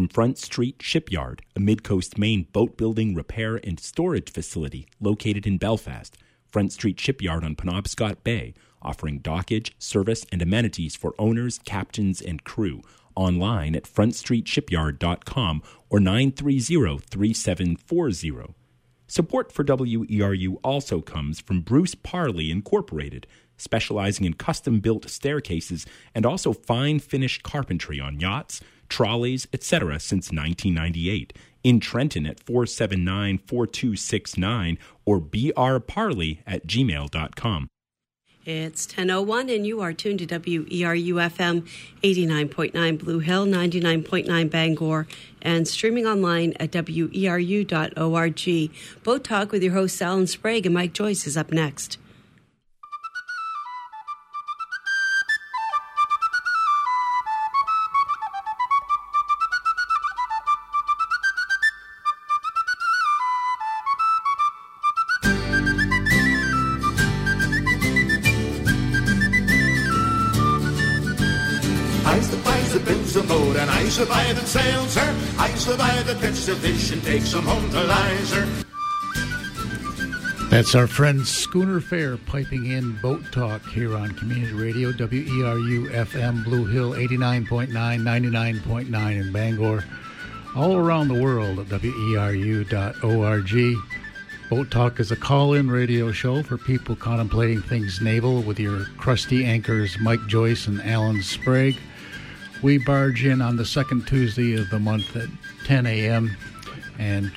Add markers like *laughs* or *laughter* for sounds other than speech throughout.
from Front Street Shipyard, a Midcoast Maine boat building, repair, and storage facility located in Belfast. Front Street Shipyard on Penobscot Bay, offering dockage, service, and amenities for owners, captains, and crew. Online at frontstreetshipyard.com or 930 3740. Support for WERU also comes from Bruce Parley Incorporated, specializing in custom built staircases and also fine finished carpentry on yachts trolleys, etc. since 1998. In Trenton at 479 4269 or brparley at gmail.com. It's 10.01 and you are tuned to WERU FM 89.9 Blue Hill, 99.9 Bangor, and streaming online at WERU.org. Boat Talk with your hosts Alan Sprague and Mike Joyce is up next. That's our friend Schooner Fare piping in boat talk here on Community Radio, WERU FM Blue Hill 89.9, 99.9 in Bangor, all around the world at WERU.org. Boat Talk is a call in radio show for people contemplating things naval with your crusty anchors Mike Joyce and Alan Sprague. We barge in on the second Tuesday of the month at 10 a.m. and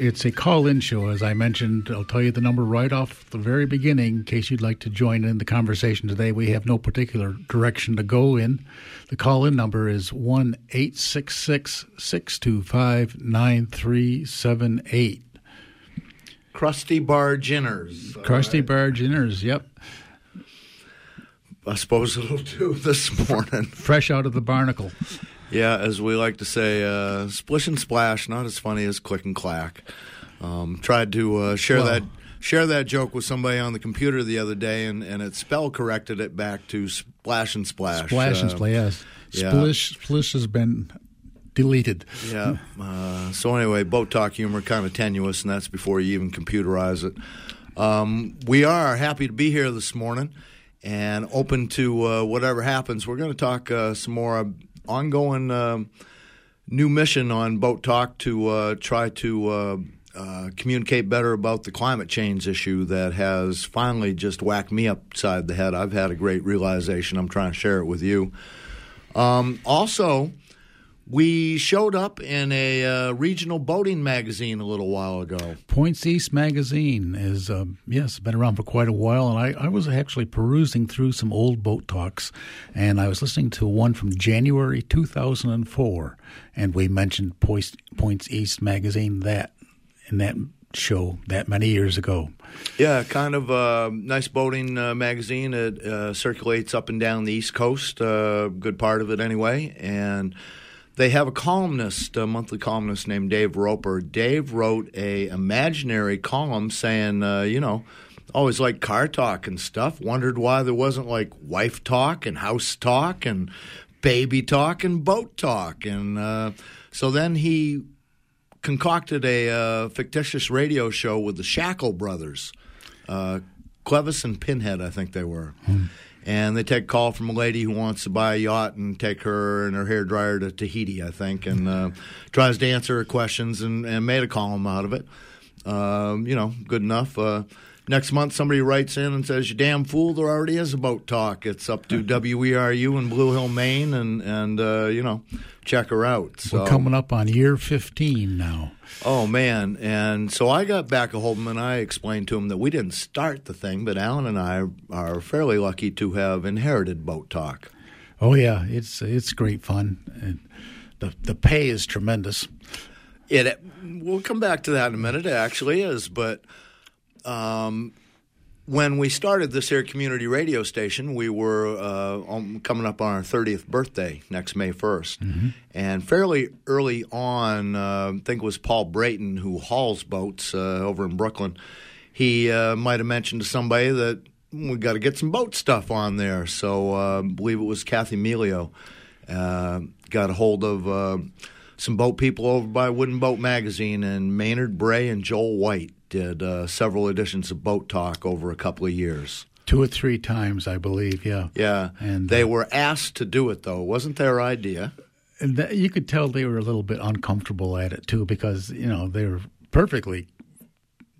it's a call in show, as I mentioned. I'll tell you the number right off the very beginning in case you'd like to join in the conversation today. We have no particular direction to go in. The call in number is 1 866 625 9378. Crusty Barge Inners. Crusty right. Barge Inners, yep. I suppose it'll do this morning. Fresh out of the barnacle. Yeah, as we like to say, uh, splish and splash, not as funny as click and clack. Um, tried to uh, share well, that share that joke with somebody on the computer the other day, and, and it spell corrected it back to splash and splash. Splash uh, and splash, yes. Yeah. Splish, splish has been deleted. Yeah. Uh, so anyway, boat talk humor kind of tenuous, and that's before you even computerize it. Um, we are happy to be here this morning and open to uh, whatever happens. We're going to talk uh, some more uh, ongoing um, new mission on Boat Talk to uh, try to uh, uh, communicate better about the climate change issue that has finally just whacked me upside the head. I've had a great realization. I'm trying to share it with you. Um, also, we showed up in a uh, regional boating magazine a little while ago. Points East magazine is, uh, yes, been around for quite a while. And I, I, was actually perusing through some old boat talks, and I was listening to one from January 2004. And we mentioned Points, Points East magazine that in that show that many years ago. Yeah, kind of a nice boating uh, magazine. It uh, circulates up and down the East Coast, uh, good part of it anyway. And they have a columnist, a monthly columnist named Dave Roper. Dave wrote a imaginary column saying, uh, you know, always like car talk and stuff. Wondered why there wasn't like wife talk and house talk and baby talk and boat talk. And uh, so then he concocted a uh, fictitious radio show with the Shackle brothers, uh, Clevis and Pinhead, I think they were. Hmm and they take a call from a lady who wants to buy a yacht and take her and her hair dryer to Tahiti, I think, and uh, tries to answer her questions and, and made a column out of it. Um, you know, good enough. Uh, next month, somebody writes in and says, "You damn fool! There already is a boat talk. It's up to *laughs* WERU in Blue Hill, Maine, and and uh, you know, check her out." So, We're coming up on year fifteen now. Oh man! And so I got back a hold of him and I explained to him that we didn't start the thing, but Alan and I are fairly lucky to have inherited Boat Talk. Oh yeah, it's it's great fun. And the the pay is tremendous. It. We'll come back to that in a minute. It actually is, but um, when we started this here community radio station, we were uh, coming up on our 30th birthday next May 1st. Mm-hmm. And fairly early on, uh, I think it was Paul Brayton, who hauls boats uh, over in Brooklin, he uh, might have mentioned to somebody that we got to get some boat stuff on there. So uh, I believe it was Kathy Melio uh, got a hold of some boat people over by Wooden Boat Magazine, and Maynard Bray and Joel White did uh, several editions of Boat Talk over a couple of years. Two or three times, I believe. Yeah. Yeah, And, they uh, were asked to do it though. It wasn't their idea. And that, you could tell they were a little bit uncomfortable at it too, because you know they were perfectly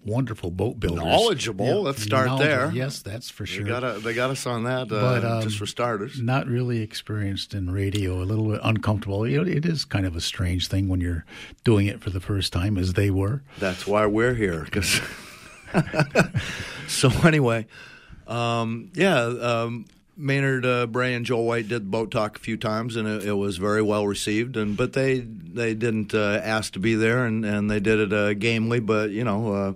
wonderful boat builders. Knowledgeable. Let's start there. Yes, that's for They sure. got a, they got us on that uh, But, um, just for starters. Not really experienced in radio, a little bit uncomfortable. You know, it is kind of a strange thing when you're doing it for the first time, as they were. That's why we're here. 'cause- *laughs* *laughs* so anyway, um, yeah, um, Maynard uh, Bray and Joel White did boat talk a few times, and it, it was very well received. And but they they didn't uh, ask to be there, and, and they did it uh, gamely. But you know. Uh,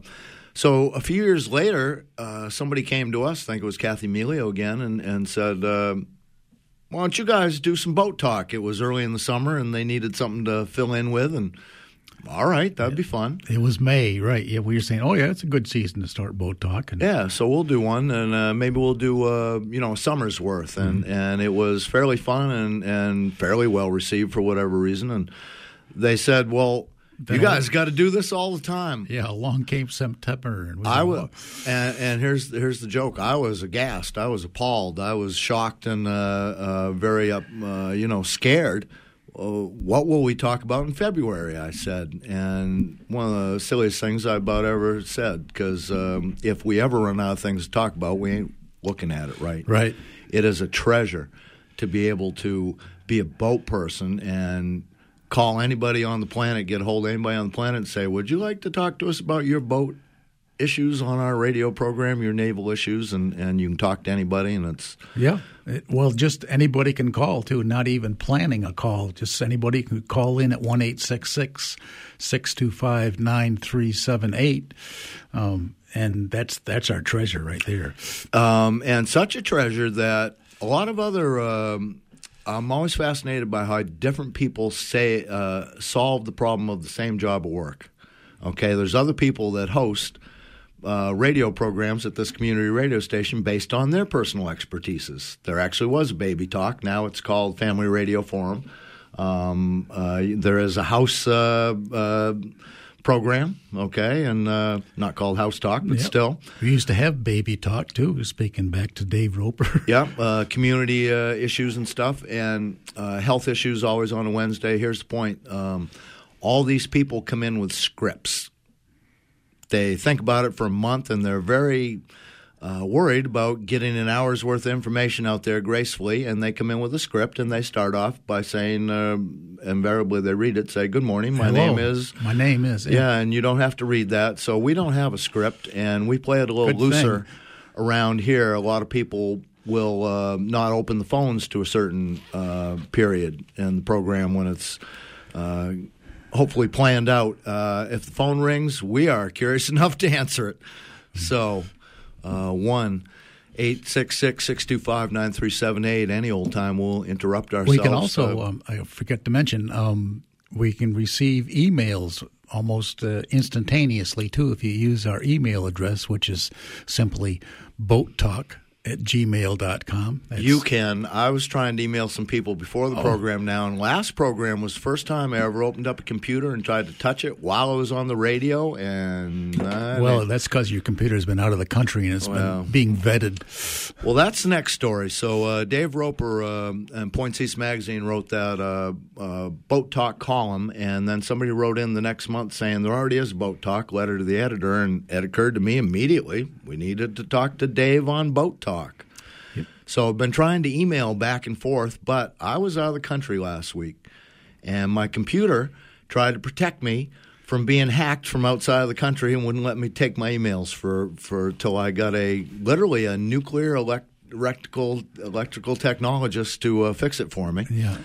so a few years later, uh, somebody came to us, I think it was Kathy Melio again, and, and said, uh, why don't you guys do some boat talk? It was early in the summer, and they needed something to fill in with. And all right, that'd be fun. It was May, right? Yeah, we were saying, oh yeah, it's a good season to start boat talk. And Yeah, so we'll do one, and uh, maybe we'll do uh, you know a summer's worth, and and it was fairly fun and and fairly well received for whatever reason, and they said, well, you guys got to do this all the time. yeah, along came September, and we I was, and, and here's here's the joke. I was aghast. I was appalled. I was shocked and uh, uh, very up, uh, you know, scared. Uh, what will we talk about in February? I said, and one of the silliest things I about ever said. Because um, if we ever run out of things to talk about, we ain't looking at it right. Right. It is a treasure to be able to be a boat person and call anybody on the planet, get a hold of anybody on the planet, and say, "Would you like to talk to us about your boat issues on our radio program, your naval issues?" And and you can talk to anybody, and it's Yeah. It, well, just anybody can call too, not even planning a call. Just anybody can call in at 1 625 9378. Um, and that's that's our treasure right there. um, and such a treasure that a lot of other. Um, I'm always fascinated by how different people say uh, solve the problem of the same job of work. Okay, there's other people that host uh, radio programs at this community radio station based on their personal expertises. There actually was baby talk. Now it's called Family Radio Forum. Um, uh, there is a house uh, uh, program, okay, and uh, not called House Talk, but Yep. still. We used to have baby talk too, speaking back to Dave Roper. *laughs* Yeah, uh, community uh, issues and stuff, and uh, health issues always on a Wednesday. Here's the point: um, all these people come in with scripts. They think about it for a month, and they're very uh, worried about getting an hour's worth of information out there gracefully. And they come in with a script, and they start off by saying, uh, invariably, they read it, say, "Good morning, my Hello. name is." My name is. Yeah, and you don't have to read that. So we don't have a script, and we play it a little Good looser thing. around here. A lot of people will uh, not open the phones to a certain uh, period in the program when it's. Hopefully planned out. Uh, if the phone rings, we are curious *laughs* enough to answer it. So, uh, one eight six six six two five nine three seven eight. Any old time we'll interrupt ourselves. We can also, Uh, um, I forget to mention, um, we can receive emails almost uh, instantaneously too if you use our email address, which is simply boattalk at gmail.com. That's, You can. I was trying to email some people before the program now, and last program was the first time I ever opened up a computer and tried to touch it while I was on the radio, and I Well, didn't- that's because your computer's been out of the country and it's Well. been being vetted. well, that's the next story. So uh, Dave Roper um, and Points East Magazine wrote that uh, uh, boat talk column, and then somebody wrote in the next month saying there already is a boat talk letter to the editor, and it occurred to me immediately we needed to talk to Dave on boat talk. So I've been trying to email back and forth, but I was out of the country last week, and my computer tried to protect me from being hacked from outside of the country and wouldn't let me take my emails for for till I got a literally a nuclear elect, electrical electrical technologist to uh, fix it for me. Yeah.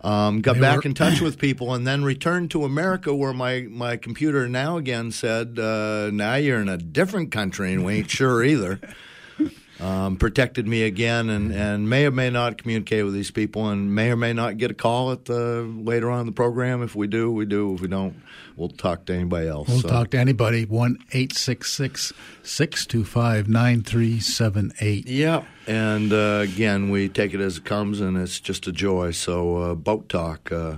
Um, got They back were- in touch *coughs* with people and then returned to America where my, my computer now again said, uh, now you're in a different country and we ain't sure either. Um, protected me again and, and may or may not communicate with these people and may or may not get a call at the later on in the program. If we do, we do. If we don't, we'll talk to anybody else. We'll So- talk to anybody. 1 866 625 9378. Yeah, and uh, again, we take it as it comes, and it's just a joy. So, uh, boat talk. Uh,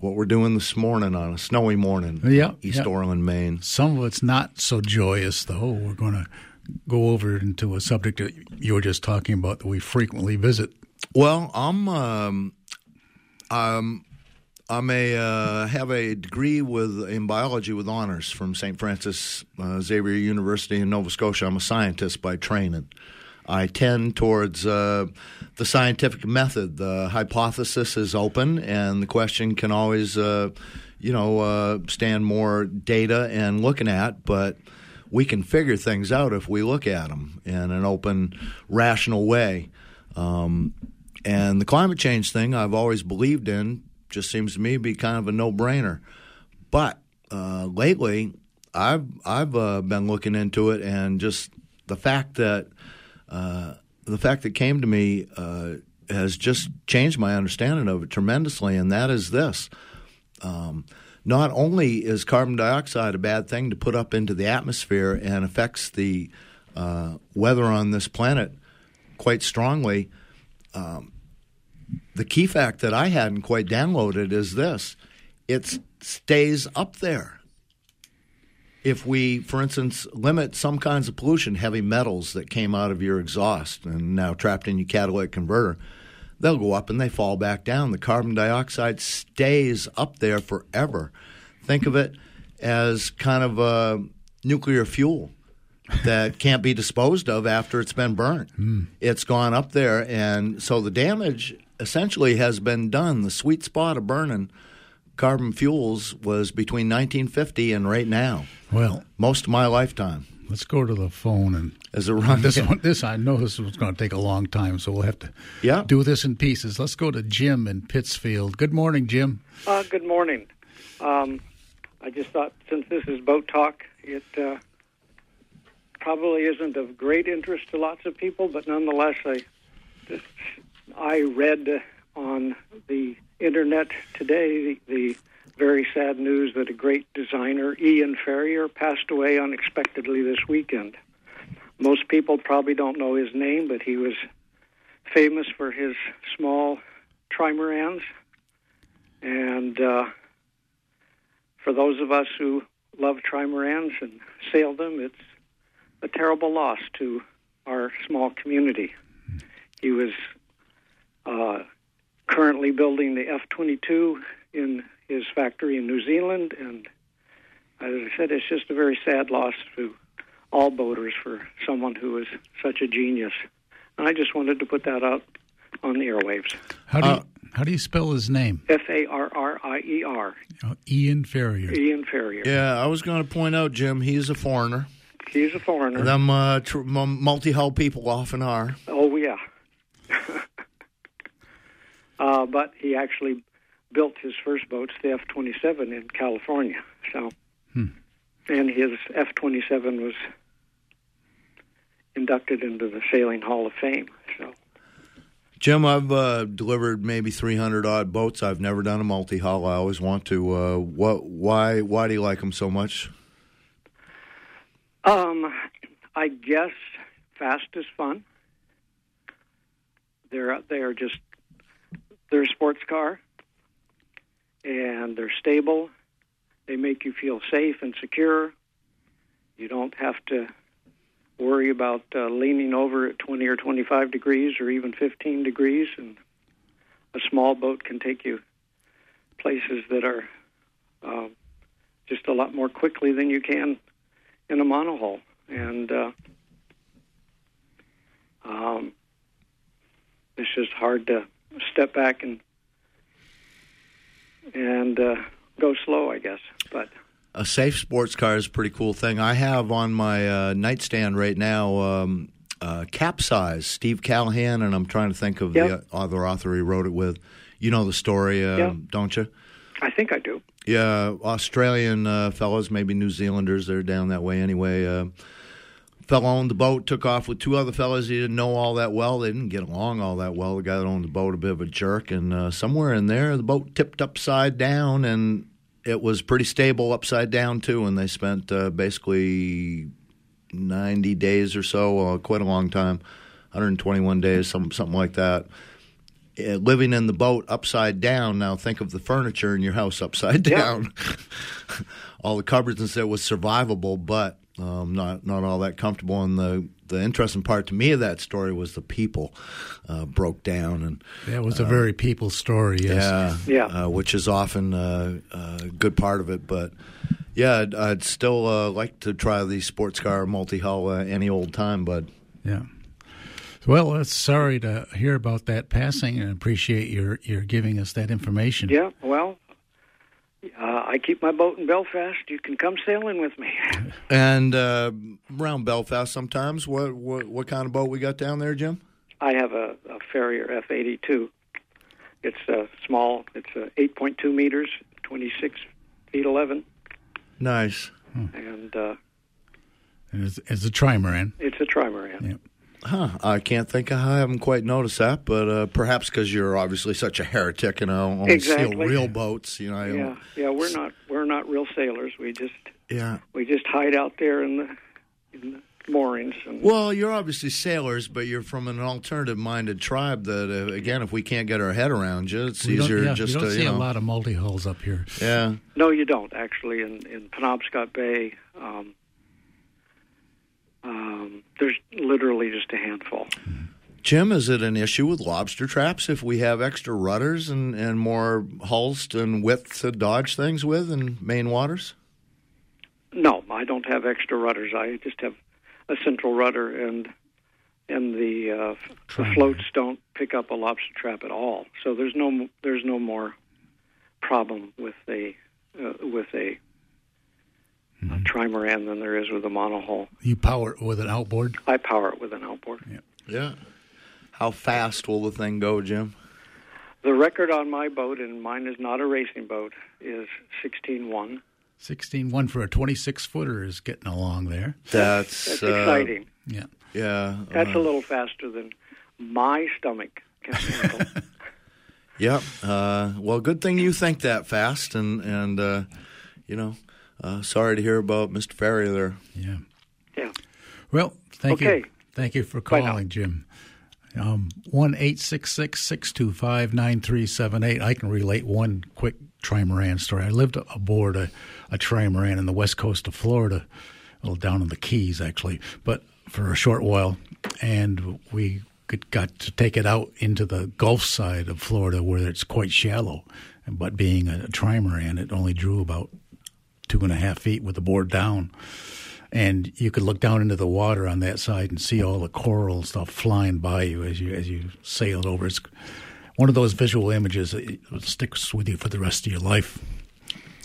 what we're doing this morning on a snowy morning. Yeah, East yeah. Orland, Maine. Some of it's not so joyous, though. We're going to go over into a subject that you were just talking about that we frequently visit. Well, I'm um, I'm I'm a uh, have a degree with in biology with honors from St. Francis uh, Xavier University in Nova Scotia. I'm a scientist by training. I tend towards uh, the scientific method. The hypothesis is open, and the question can always, uh, you know, uh, stand more data and looking at, but we can figure things out if we look at them in an open, rational way. Um, and the climate change thing I've always believed in just seems to me to be kind of a no brainer. But uh, lately, I've I've uh, been looking into it, and just the fact that uh, the fact that came to me uh, has just changed my understanding of it tremendously, and that is this. Um, not only is carbon dioxide a bad thing to put up into the atmosphere and affects the uh, weather on this planet quite strongly, um, the key fact that I hadn't quite downloaded is this it stays up there. If we, for instance, limit some kinds of pollution, heavy metals that came out of your exhaust and now trapped in your catalytic converter, they'll go up and they fall back down. The carbon dioxide stays up there forever. Think of it as kind of a nuclear fuel that can't be disposed of after it's been burnt. Hmm. It's gone up there, and so the damage essentially has been done. The sweet spot of burning carbon fuels was between 1950 and right now. Well, Most of my lifetime. Let's go to the phone and As a run, this one. This I know this was going to take a long time, so we'll have to Yeah. do this in pieces. Let's go to Jim in Pittsfield. Good morning, Jim. Uh, good morning. Um, I just thought since this is boat talk, it uh, probably isn't of great interest to lots of people, but nonetheless, I I read uh, on the internet today the, the very sad news that a great designer, Ian Farrier, passed away unexpectedly this weekend. Most people probably don't know his name, but he was famous for his small trimarans. And uh, for those of us who love trimarans and sail them, it's a terrible loss to our small community. He was uh, currently building the F 22 in his factory in New Zealand, and as I said, it's just a very sad loss to all boaters for someone who was such a genius. And I just wanted to put that out on the airwaves. How do you, Uh, how do you spell his name? F A R R I E R, Uh, Ian Farrier. Ian Farrier. yeah, I was going to point out, Jim, he's a foreigner. He's a foreigner. Them uh, tr- multi hull people often are. Oh yeah. *laughs* uh, but he actually built his first boats, the F twenty seven, in California. So, and his F twenty seven was inducted into the Sailing Hall of Fame. So, Jim, I've uh, delivered maybe 300 odd boats. I've never done a multi hull. I always want to. Uh, what? Why? Why do you like them so much? um, I guess fast is fun. They're they are just they're a sports car, and they're stable. They make you feel safe and secure. You don't have to worry about uh, leaning over at 20 or 25 degrees or even 15 degrees. And a small boat can take you places that are uh, just a lot more quickly than you can in a monohull. And uh, um, it's just hard to step back and and uh, go slow, I guess. But A safe sports car is a pretty cool thing. I have on my uh, nightstand right now um, uh, Capsize, Steve Callahan, and I'm trying to think of Yep. the other author he wrote it with. You know the story, uh, Yep. don't you? I think I do. Yeah, Australian uh, fellows, maybe New Zealanders, they're down that way anyway. Fellow owned the boat, took off with two other fellows he didn't know all that well. They didn't get along all that well. The guy that owned the boat, a bit of a jerk, and uh, somewhere in there, the boat tipped upside down, and it was pretty stable upside down too. And they spent uh, basically ninety days or so, uh, quite a long time, 121 days, some something like that uh, living in the boat upside down. Now think of the furniture in your house upside down. *laughs* all the cupboards and stuff was survivable, but um, not not all that comfortable. And the the interesting part to me of that story was the people uh, broke down and That was a very people story. Yes. yeah, Yeah. uh, which is often uh, a good part of it. But yeah, I'd, I'd still uh, like to try the sports car multi hull uh, any old time, bud. Yeah. Well, it's sorry to hear about that passing, and appreciate your your giving us that information. Yeah, well, uh, I keep my boat in Belfast. You can come sailing with me. *laughs* And uh, around Belfast, sometimes what, what what kind of boat we got down there, Jim? I have a, a Farrier F82. It's uh, small. It's uh, 8.2 meters, 26 feet 11, Nice. and uh, And It's, it's a trimaran. it's a trimaran. Yeah. Huh. I can't think. of, I haven't quite noticed that, but uh, perhaps because you're obviously such a heretic, you know, only sail Exactly. real boats. You know. I Yeah, yeah. We're not we're not real sailors. We just yeah. we just hide out there in the in the moorings. And, Well, you're obviously sailors, but you're from an alternative-minded tribe. That uh, again, if we can't get our head around you, it's We easier yeah, just you don't to see you know. a lot of multi hulls up here. Yeah. no, you don't actually. In in Penobscot Bay, um, um, there's literally just a handful. Jim, is it an issue with lobster traps if we have extra rudders and, and more hulls and width to dodge things with in Maine waters? No, I don't have extra rudders. I just have a central rudder, and and the uh, the floats don't pick up a lobster trap at all. So there's no there's no more problem with a uh, with a, a trimaran than there is with a monohull. You power it with an outboard. I power it with an outboard. Yeah. How fast will the thing go, Jim? The record on my boat, and mine is not a racing boat, is 16.1. 16 one for a 26 footer is getting along there. *laughs* That's, That's uh, exciting. Yeah. Yeah. That's uh, a little faster than my stomach can handle. *laughs* Yep. Uh, well, good thing you think that fast, and and uh, you know, uh, sorry to hear about Mr. Farrier there. Yeah. yeah. Well, thank Okay. you. Thank you for calling, Jim. Um, one eight six six six two five nine three seven eight. I can relate one quick trimaran story. I lived aboard a, a trimaran in the west coast of Florida, a little down in the Keys actually, but for a short while, and we could, got to take it out into the Gulf side of Florida where it's quite shallow. But being a, a trimaran, it only drew about two and a half feet with the board down and you could look down into the water on that side and see all the coral stuff flying by you as you as you sailed over. It's one of those visual images that sticks with you for the rest of your life.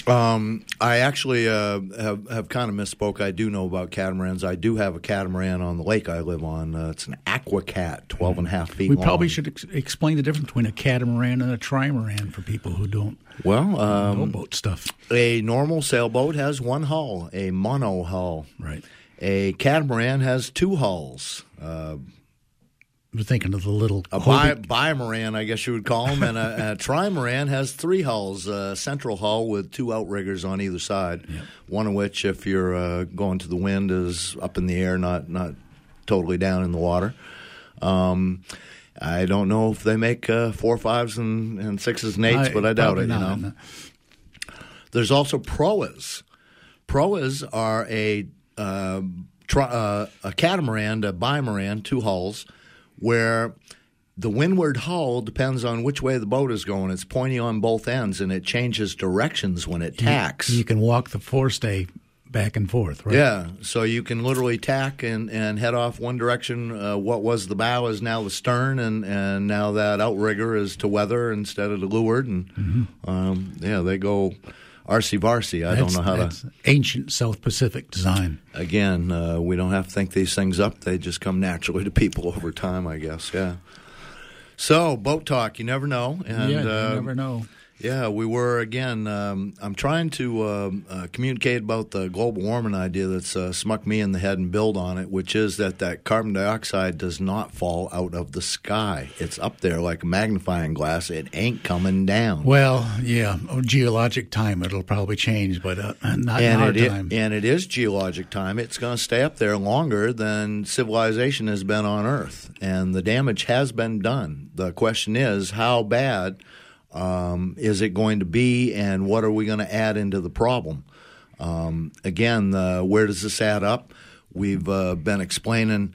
Um, I actually uh, have have kind of misspoke. I do know about catamarans. I do have a catamaran on the lake I live on. Uh, it's an Aquacat, 12 and a half feet We long. probably should ex- explain the difference between a catamaran and a trimaran for people who don't Well, um, know boat stuff. a normal sailboat has one hull, a mono hull. Right. A catamaran has two hulls. Uh, Thinking of the little a bi- bimaran, I guess you would call them, and a, a *laughs* trimaran has three hulls: a central hull with two outriggers on either side. One of which, if you're uh, going to the wind, is up in the air, not not totally down in the water. Um, I don't know if they make uh, four fives and, and sixes and eights, but I doubt it. You know. There's also proas. Proas are a uh, tri- uh, a catamaran, a bimaran, two hulls, where the windward hull depends on which way the boat is going. It's pointy on both ends, and it changes directions when it tacks. You can walk the forestay back and forth, right? Yeah, so you can literally tack and, and head off one direction. Uh, what was the bow is now the stern, and, and now that outrigger is to weather instead of to leeward. And um, yeah, they go arcy varsy. I That's- don't know how that's to. ancient South Pacific design. Again, uh, we don't have to think these things up. They just come naturally to people over time, I guess. Yeah. So boat talk, you never know, and yeah, you uh, never know. Yeah, we were again. Um, I'm trying to um, uh, communicate about the global warming idea that's uh, smuck me in the head and build on it, which is that that carbon dioxide does not fall out of the sky. It's up there like a magnifying glass. It ain't coming down. Well, yeah, oh, geologic time it'll probably change, but uh, not in and our it, time. and it is geologic time. It's going to stay up there longer than civilization has been on Earth, and the damage has been done. The question is, how bad um, is it going to be, and what are we going to add into the problem? Um, again, uh, where does this add up? We've uh, been explaining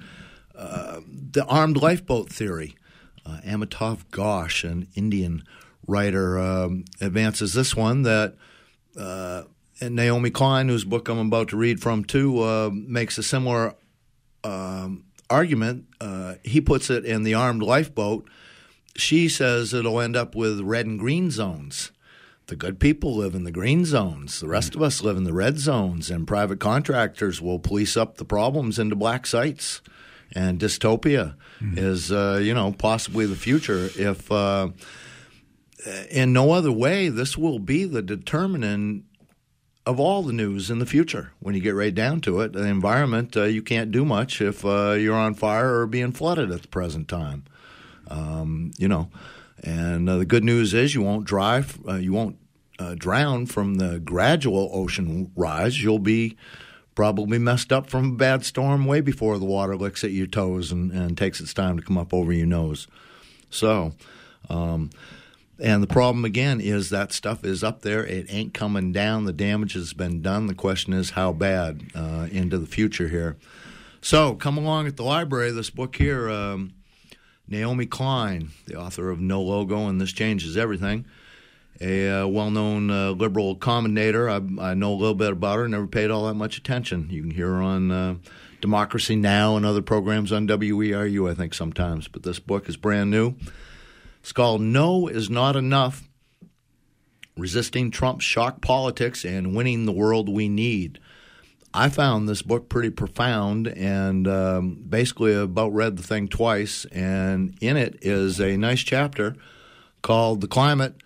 uh, the armed lifeboat theory. Uh, Amitav Ghosh, an Indian writer, um, advances this one that uh, and Naomi Klein, whose book I'm about to read from too, uh, makes a similar um, argument. He puts it in the armed lifeboat. She says it'll end up with red and green zones. The good people live in the green zones. The rest of us live in the red zones, and private contractors will police up the problems into black sites. And dystopia is, uh, you know, possibly the future if. Uh, in no other way, this will be the determinant of all the news in the future. When you get right down to it, the environment uh, you can't do much if uh, you're on fire or being flooded at the present time. Um, you know, and uh, the good news is you won't drive, uh, you won't uh, drown from the gradual ocean rise. You'll be probably messed up from a bad storm way before the water licks at your toes and, and takes its time to come up over your nose. So. Um, and the problem again is that stuff is up there. It ain't coming down. The damage has been done. The question is how bad uh, into the future here. So come along at the library. This book here, um, Naomi Klein, the author of No Logo and This Changes Everything, a uh, well-known uh, liberal commentator. I, I, know a little bit about her. Never paid all that much attention. You can hear her on uh, Democracy Now and other programs on WERU, I think sometimes. But this book is brand new. It's called No is Not Enough Resisting Trump's Shock Politics and Winning the World We Need. I found this book pretty profound and um, basically about read the thing twice. And in it is a nice chapter called The Climate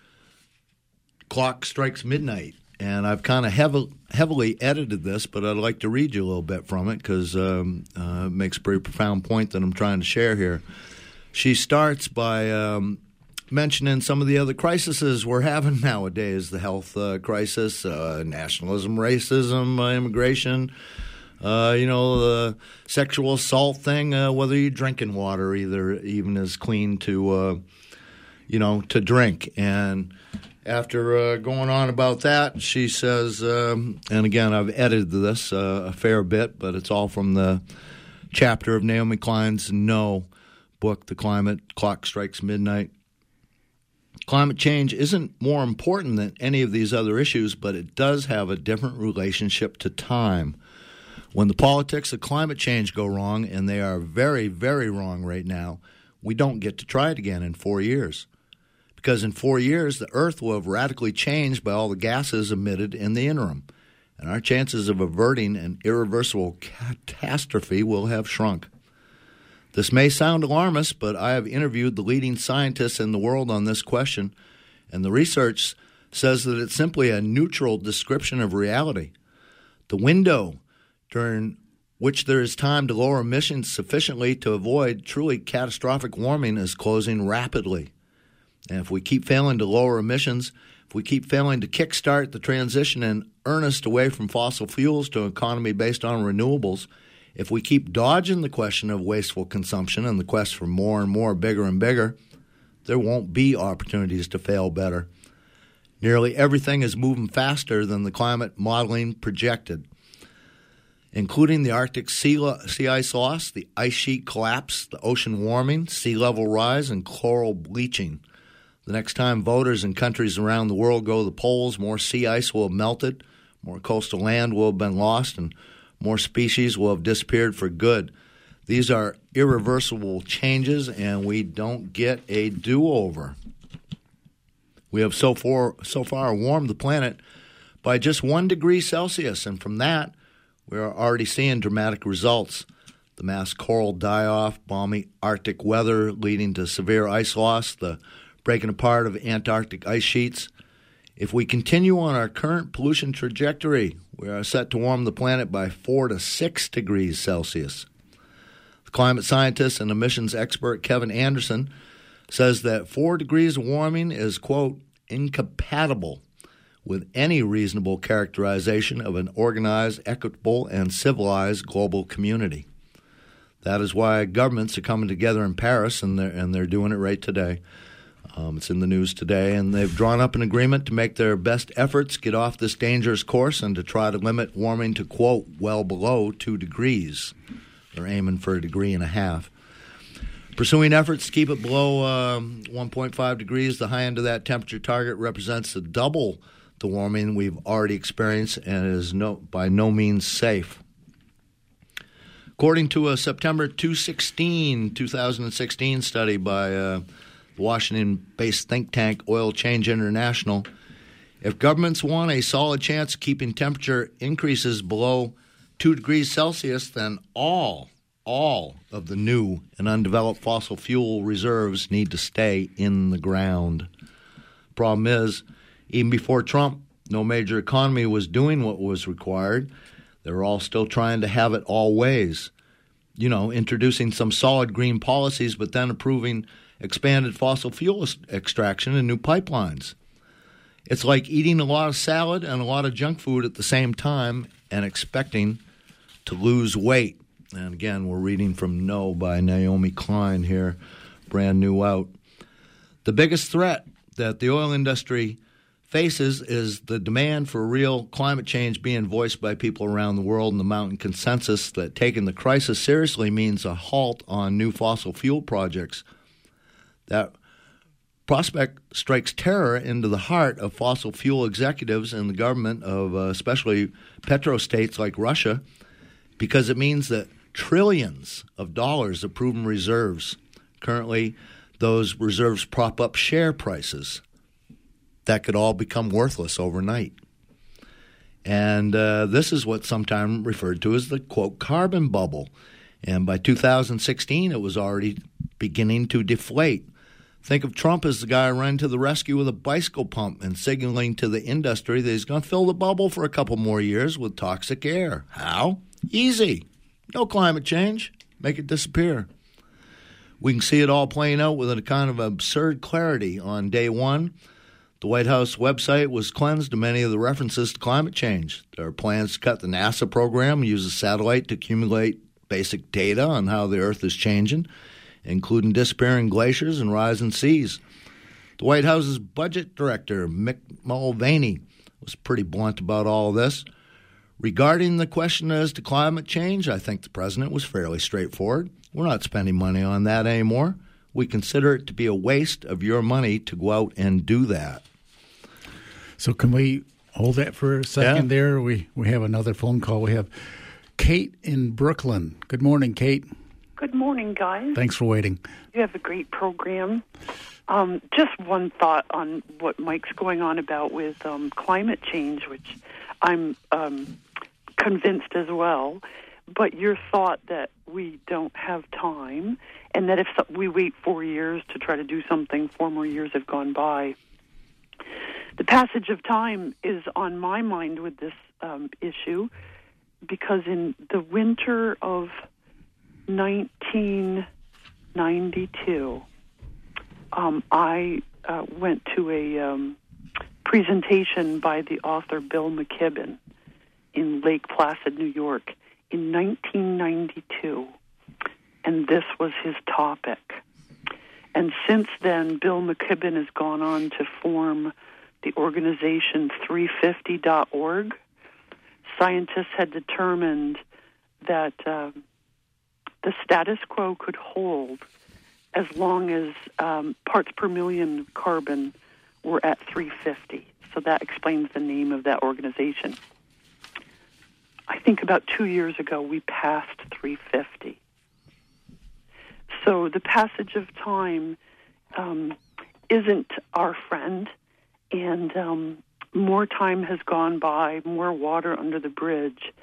Clock Strikes Midnight. And I've kind of heavily, heavily edited this, but I'd like to read you a little bit from it because um, uh, it makes a pretty profound point that I'm trying to share here. She starts by um, mentioning some of the other crises we're having nowadays the health uh, crisis, uh, nationalism, racism, uh, immigration. Uh, you know the sexual assault thing. Uh, whether you're drinking water, either even is clean to, uh, you know, to drink. And after going on about that, she says, um, and again, I've edited this a fair bit, but it's all from the chapter of Naomi Klein's No book, The Climate Clock Strikes Midnight. Climate change isn't more important than any of these other issues, but it does have a different relationship to time. When the politics of climate change go wrong, and they are very, very wrong right now, we don't get to try it again in four years. Because in four years, the Earth will have radically changed by all the gases emitted in the interim, and our chances of averting an irreversible catastrophe will have shrunk. This may sound alarmist, but I have interviewed the leading scientists in the world on this question, and the research says that it's simply a neutral description of reality. The window during which there is time to lower emissions sufficiently to avoid truly catastrophic warming is closing rapidly. And if we keep failing to lower emissions, if we keep failing to kickstart the transition in earnest away from fossil fuels to an economy based on renewables, if we keep dodging the question of wasteful consumption and the quest for more and more, bigger and bigger, there won't be opportunities to fail better. Nearly everything is moving faster than the climate modeling projected, including the Arctic sea, sea ice loss, the ice sheet collapse, the ocean warming, sea level rise, and coral bleaching. The next time voters in countries around the world go to the polls, more sea ice will have melted, more coastal land will have been lost, and more species will have disappeared for good. These are irreversible changes, and we don't get a do over. We have so far, so far warmed the planet by just one degree Celsius, and from that, we are already seeing dramatic results. The mass coral die off, balmy Arctic weather leading to severe ice loss, the breaking apart of Antarctic ice sheets. If we continue on our current pollution trajectory, we are set to warm the planet by 4 to 6 degrees Celsius. The climate scientist and emissions expert Kevin Anderson says that 4 degrees of warming is, quote, incompatible with any reasonable characterization of an organized, equitable, and civilized global community. That is why governments are coming together in Paris, and they're, and they're doing it right today. Um, it's in the news today, and they've drawn up an agreement to make their best efforts get off this dangerous course and to try to limit warming to, quote, well below two degrees. They're aiming for a degree and a half. Pursuing efforts to keep it below um, 1.5 degrees, the high end of that temperature target represents the double the warming we've already experienced and is no, by no means safe. According to a September 216, 2016 study by uh, Washington based think tank Oil Change International, if governments want a solid chance of keeping temperature increases below 2 degrees Celsius, then all, all of the new and undeveloped fossil fuel reserves need to stay in the ground. Problem is, even before Trump, no major economy was doing what was required. They were all still trying to have it all ways. You know, introducing some solid green policies, but then approving expanded fossil fuel extraction and new pipelines. It's like eating a lot of salad and a lot of junk food at the same time and expecting to lose weight. And again, we're reading from No by Naomi Klein here, brand new out. The biggest threat that the oil industry faces is the demand for real climate change being voiced by people around the world and the mountain consensus that taking the crisis seriously means a halt on new fossil fuel projects. That prospect strikes terror into the heart of fossil fuel executives and the government of uh, especially petrostates like Russia because it means that trillions of dollars of proven reserves currently those reserves prop up share prices that could all become worthless overnight. And uh, this is what's sometimes referred to as the quote carbon bubble. And by 2016, it was already beginning to deflate. Think of Trump as the guy running to the rescue with a bicycle pump and signaling to the industry that he's going to fill the bubble for a couple more years with toxic air. How? Easy. No climate change. Make it disappear. We can see it all playing out with a kind of absurd clarity on day one the White House website was cleansed of many of the references to climate change. There are plans to cut the NASA program, use a satellite to accumulate basic data on how the Earth is changing, including disappearing glaciers and rising seas. The White House's budget director, Mick Mulvaney, was pretty blunt about all this. Regarding the question as to climate change, I think the president was fairly straightforward. We're not spending money on that anymore. We consider it to be a waste of your money to go out and do that. So can we hold that for a second yeah. there? We we have another phone call. We have Kate in Brooklin. Good morning, Kate. Good morning, guys. Thanks for waiting. You have a great program. Um, just one thought on what Mike's going on about with um, climate change, which I'm um, convinced as well. But your thought that we don't have time, and that if we wait four years to try to do something, four more years have gone by the passage of time is on my mind with this um, issue because in the winter of 1992, um, I uh, went to a um, presentation by the author Bill McKibben in Lake Placid, New York, in 1992, and this was his topic. And since then, Bill McKibben has gone on to form the organization 350.org, scientists had determined that uh, the status quo could hold as long as um, parts per million carbon were at 350. So that explains the name of that organization. I think about two years ago we passed 350. So the passage of time um, isn't our friend and um, more time has gone by, more water under the bridge,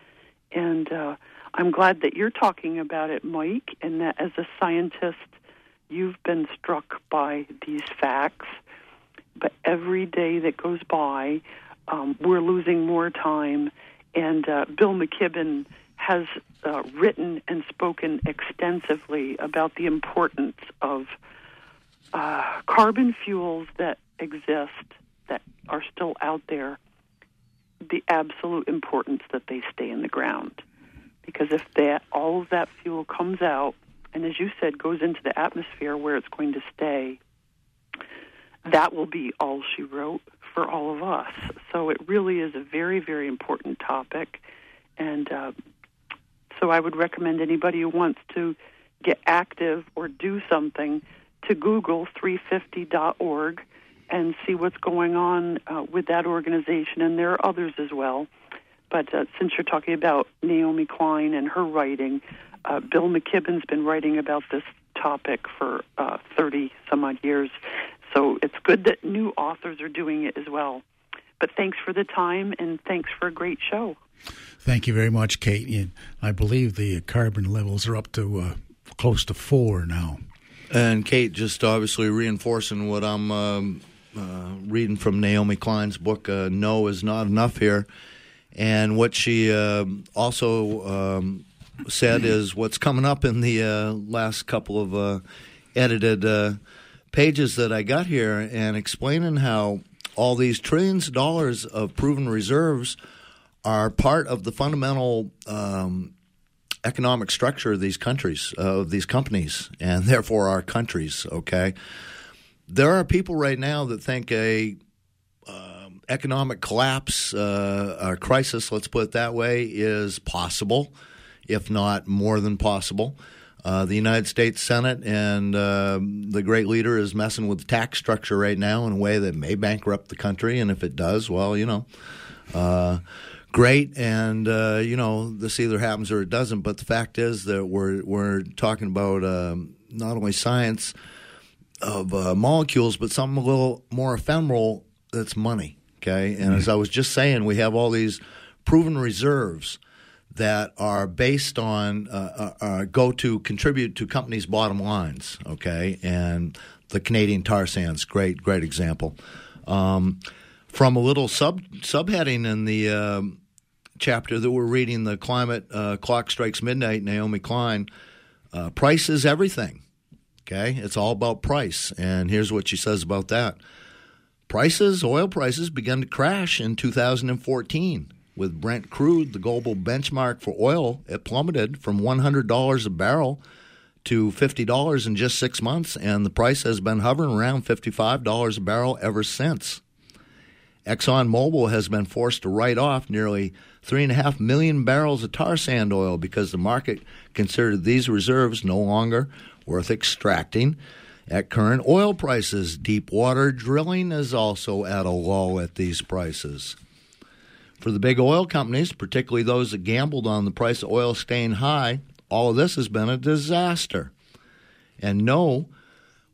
and uh, I'm glad that you're talking about it, Mike, and that as a scientist, you've been struck by these facts. but every day that goes by, um, we're losing more time. And uh, Bill McKibben has uh, written and spoken extensively about the importance of uh, carbon fuels that exist, that are still out there, the absolute importance that they stay in the ground. Because if that all of that fuel comes out, and as you said, goes into the atmosphere where it's going to stay, that will be all she wrote for all of us. So it really is a very, very important topic. And uh, so I would recommend anybody who wants to get active or do something to Google 350.org and see what's going on uh, with that organization. And there are others as well. But uh, since you're talking about Naomi Klein and her writing, uh, Bill McKibben's been writing about this topic for uh, 30 some odd years. So it's good that new authors are doing it as well. But thanks for the time and thanks for a great show. Thank you very much, Kate. I believe the carbon levels are up to uh, close to four now. And Kate, just obviously reinforcing what I'm um, uh, reading from Naomi Klein's book, uh, No is Not Enough Here. And what she uh, also um, said is what's coming up in the uh, last couple of uh, edited pages that I got here and explaining how all these trillions of dollars of proven reserves – are part of the fundamental um, economic structure of these countries, uh, of these companies, and therefore our countries. Okay, there are people right now that think a um, economic collapse, uh, crisis, let's put it that way, is possible, if not more than possible. Uh, the United States Senate and uh, the great leader is messing with the tax structure right now in a way that may bankrupt the country. And if it does, well, you know, uh, great, and uh, you know this either happens or it doesn't. But the fact is that we're we're talking about um, not only science of uh, molecules, but something a little more ephemeral. That's money. Okay, and mm-hmm. as I was just saying, we have all these proven reserves that are based on uh, uh, uh go to contribute to companies' bottom lines. Okay, and the Canadian tar sands, great, great example. Um, from a little sub subheading in the um, chapter that we're reading, the climate uh, clock strikes midnight. Naomi Klein, uh, price is everything. Okay, it's all about price, and here's what she says about that: prices, oil prices, began to crash in 2014 with Brent crude, the global benchmark for oil. It plummeted from $100 a barrel to $50 in just six months, and the price has been hovering around $55 a barrel ever since. ExxonMobil has been forced to write off nearly 3.5 million barrels of tar sand oil because the market considered these reserves no longer worth extracting. At current oil prices, deep water drilling is also at a low at these prices. For the big oil companies, particularly those that gambled on the price of oil staying high, all of this has been a disaster. And no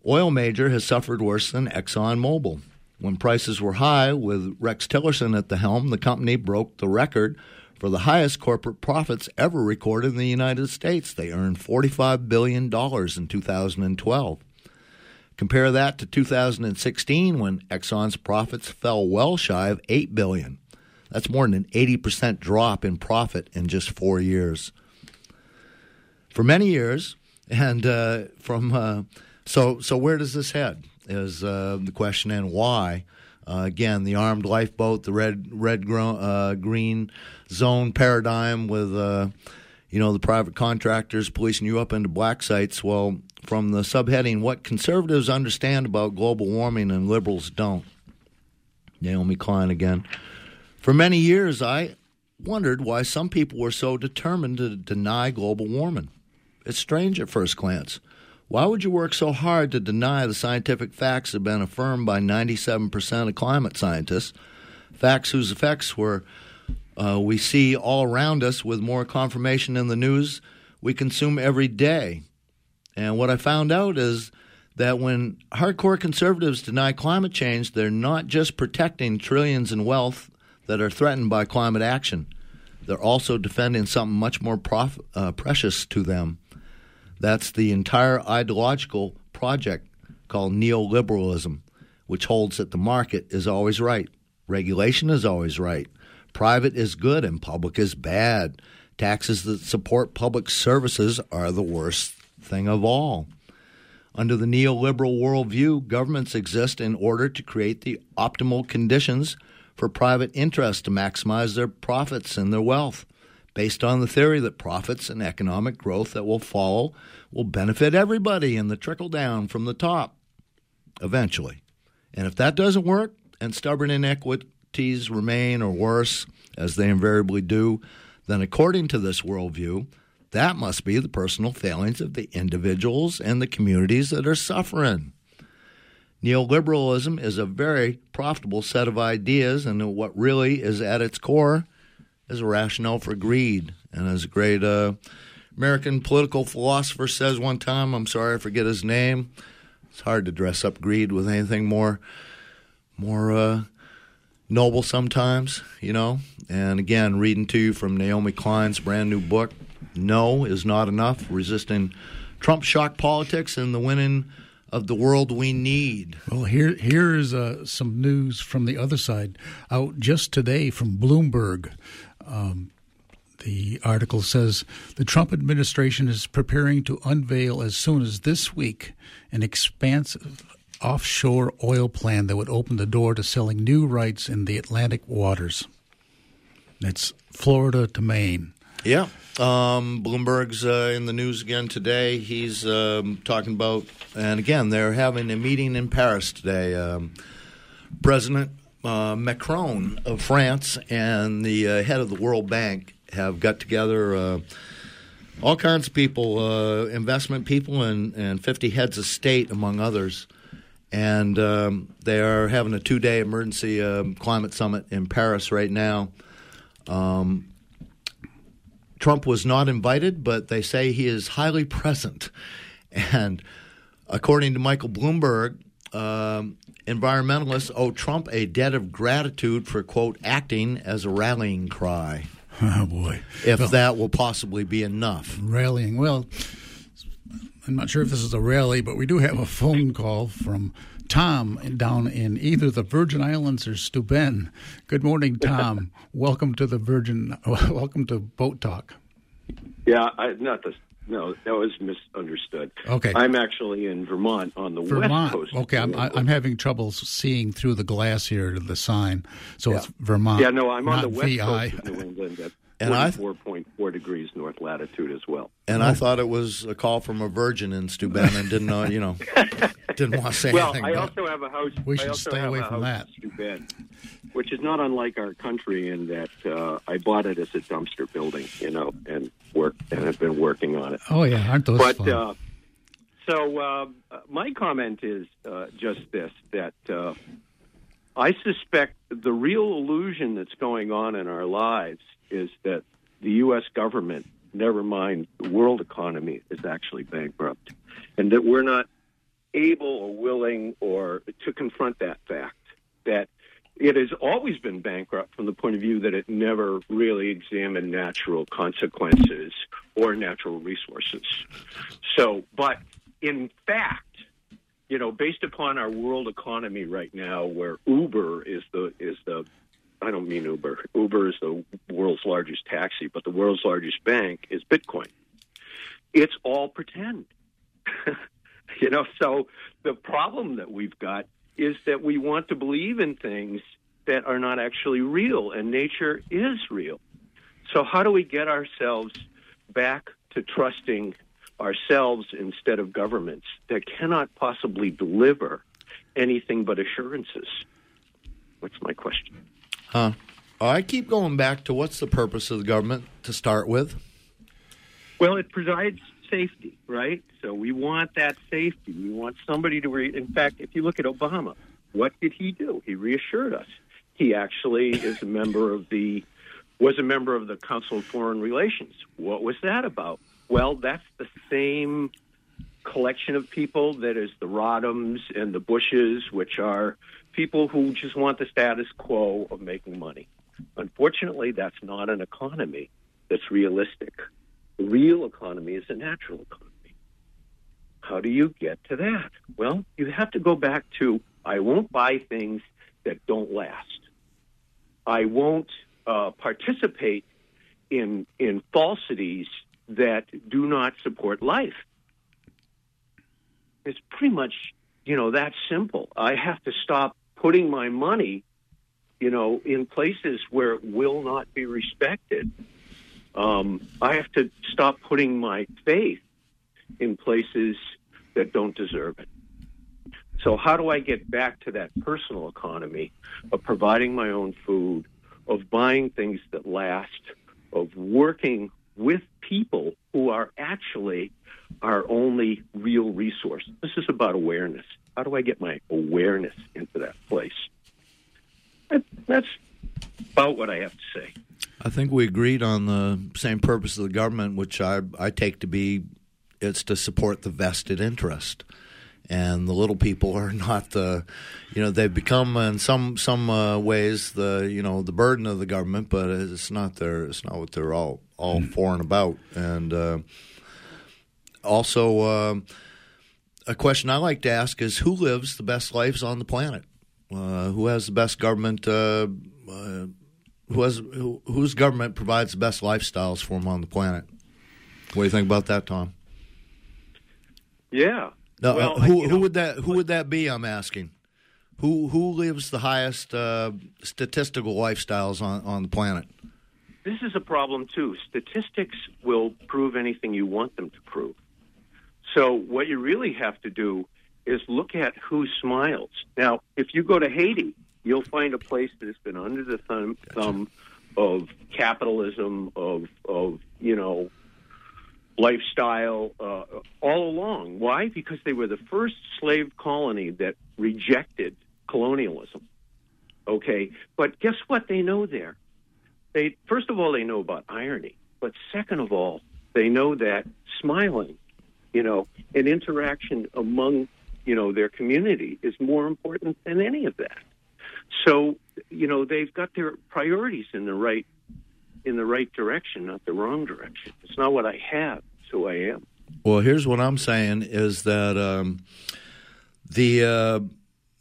oil major has suffered worse than ExxonMobil. When prices were high, with Rex Tillerson at the helm, the company broke the record for the highest corporate profits ever recorded in the United States. They earned $45 billion in 2012. Compare that to 2016 when Exxon's profits fell well shy of 8 billion. That's more than an 80% drop in profit in just four years. For many years, and uh, from uh, so so where does this head? is uh, the question, and why. Uh, again, the armed lifeboat, the red red gro- uh, green zone paradigm with uh, you know the private contractors policing you up into black sites. Well, from the subheading, what conservatives understand about global warming and liberals don't. Naomi Klein again. For many years, I wondered why some people were so determined to deny global warming. It's strange at first glance. Why would you work so hard to deny the scientific facts that have been affirmed by 97% of climate scientists? Facts whose effects were uh, we see all around us with more confirmation in the news we consume every day. And what I found out is that when hardcore conservatives deny climate change, they're not just protecting trillions in wealth that are threatened by climate action. They're also defending something much more prof- uh, precious to them that's the entire ideological project called neoliberalism, which holds that the market is always right, regulation is always right, private is good and public is bad. Taxes that support public services are the worst thing of all. Under the neoliberal worldview, governments exist in order to create the optimal conditions for private interests to maximize their profits and their wealth, based on the theory that profits and economic growth that will follow will benefit everybody and the trickle down from the top eventually. And if that doesn't work and stubborn remain or worse, as they invariably do, then according to this worldview, that must be the personal failings of the individuals and the communities that are suffering. Neoliberalism is a very profitable set of ideas, and what really is at its core is a rationale for greed. And as a great uh, American political philosopher says one time, I'm sorry I forget his name. It's hard to dress up greed with anything more, more uh, noble sometimes, you know. And again, reading to you from Naomi Klein's brand new book, No is Not Enough Resisting Trump Shock Politics and the Winning of the World We Need. Well, here here is uh, some news from the other side out just today from Bloomberg. Um, the article says the Trump administration is preparing to unveil as soon as this week an expansive offshore oil plan that would open the door to selling new rights in the Atlantic waters. That's Florida to Maine. Yeah. Um, Bloomberg's uh, in the news again today. He's um, talking about, and again, they're having a meeting in Paris today. Um, President uh, Macron of France and the uh, head of the World Bank have got together uh, all kinds of people, uh, investment people, and, and 50 heads of state, among others and um, they are having a two day emergency um, climate summit in Paris right now. Um, Trump was not invited, but they say he is highly present. And according to Michael Bloomberg, um, environmentalists owe Trump a debt of gratitude for, quote, acting as a rallying cry. *laughs* Oh, boy. If well, that will possibly be enough. Rallying. Well, I'm not sure if this is a rally, but we do have a phone call from Tom down in either the Virgin Islands or Steuben. Good morning, Tom. *laughs* welcome to the Virgin. *laughs* Welcome to Boat Talk. Yeah, I, not the no, that was misunderstood. Okay, I'm actually in Vermont on the Vermont. west coast. Okay, I'm, I'm having trouble seeing through the glass here to the sign, so yeah. it's Vermont. Yeah, no, I'm on the west VI. coast of New England and I four point four degrees north latitude as well. And I thought it was a call from a virgin in Steuben, and didn't know, you know, *laughs* didn't want to say well, anything. Well, I also have a house. We should stay away from that. Steuben, which is not unlike our country in that uh, I bought it as a dumpster building, you know, and worked and have been working on it. Oh yeah, aren't those but, fun? Uh, so uh, my comment is uh, just this: that uh, I suspect the real illusion that's going on in our lives is that the U.S. government, never mind the world economy, is actually bankrupt, and that we're not able or willing or to confront that fact that it has always been bankrupt from the point of view that it never really examined natural consequences or natural resources. So, but in fact, you know, based upon our world economy right now, where Uber is the is the I don't mean Uber. Uber is the world's largest taxi, but the world's largest bank is Bitcoin. It's all pretend. *laughs* you know, so the problem that we've got is that we want to believe in things that are not actually real, and nature is real. So, how do we get ourselves back to trusting ourselves instead of governments that cannot possibly deliver anything but assurances? What's my question? Huh. I keep going back to what's the purpose of the government to start with? Well, it provides safety, right? So we want that safety. We want somebody to read. In fact, if you look at Obama, what did he do? He reassured us. He actually is a member of the was a member of the Council of Foreign Relations. What was that about? Well, that's the same collection of people that is the Rodhams and the Bushes, which are people who just want the status quo of making money. Unfortunately, that's not an economy that's realistic. The real economy is a natural economy. How do you get to that? Well, you have to go back to I won't buy things that don't last. I won't uh, participate in in falsities that do not support life. It's pretty much, you know, that simple. I have to stop putting my money, you know, in places where it will not be respected. Um, I have to stop putting my faith in places that don't deserve it. So, how do I get back to that personal economy of providing my own food, of buying things that last, of working with people who are actually our only real resource? This is about awareness. How do I get my awareness into that place? That's about what I have to say. I think we agreed on the same purpose of the government, which I, I take to be it's to support the vested interest. And the little people are *laughs* not the, you know, they've become in some some uh, ways the you know the burden of the government, but it's not their it's not what they're all all mm. for and about. And uh, also, uh, a question I like to ask is who lives the best lives on the planet? Uh, who has the best government? Uh, uh, who has who, whose government provides the best lifestyles for them on the planet? What do you think about that, Tom? Yeah. No, uh, well, who, who would that who would that be? I'm asking. Who who lives the highest uh, statistical lifestyles on, on the planet? This is a problem too. Statistics will prove anything you want them to prove. So what you really have to do is look at who smiles. Now, if you go to Haiti, you'll find a place that has been under the thumb, thumb of capitalism, of of you know lifestyle uh, all along. Why? Because they were the first slave colony that rejected colonialism. Okay, but guess what? They know there. They first of all they know about irony, but second of all they know that smiling, you know, an interaction among you know their community is more important than any of that. So you know they've got their priorities in the right in the right direction, not the wrong direction. It's not what I have; it's who I am. Well, here's what I'm saying: is that um, the uh,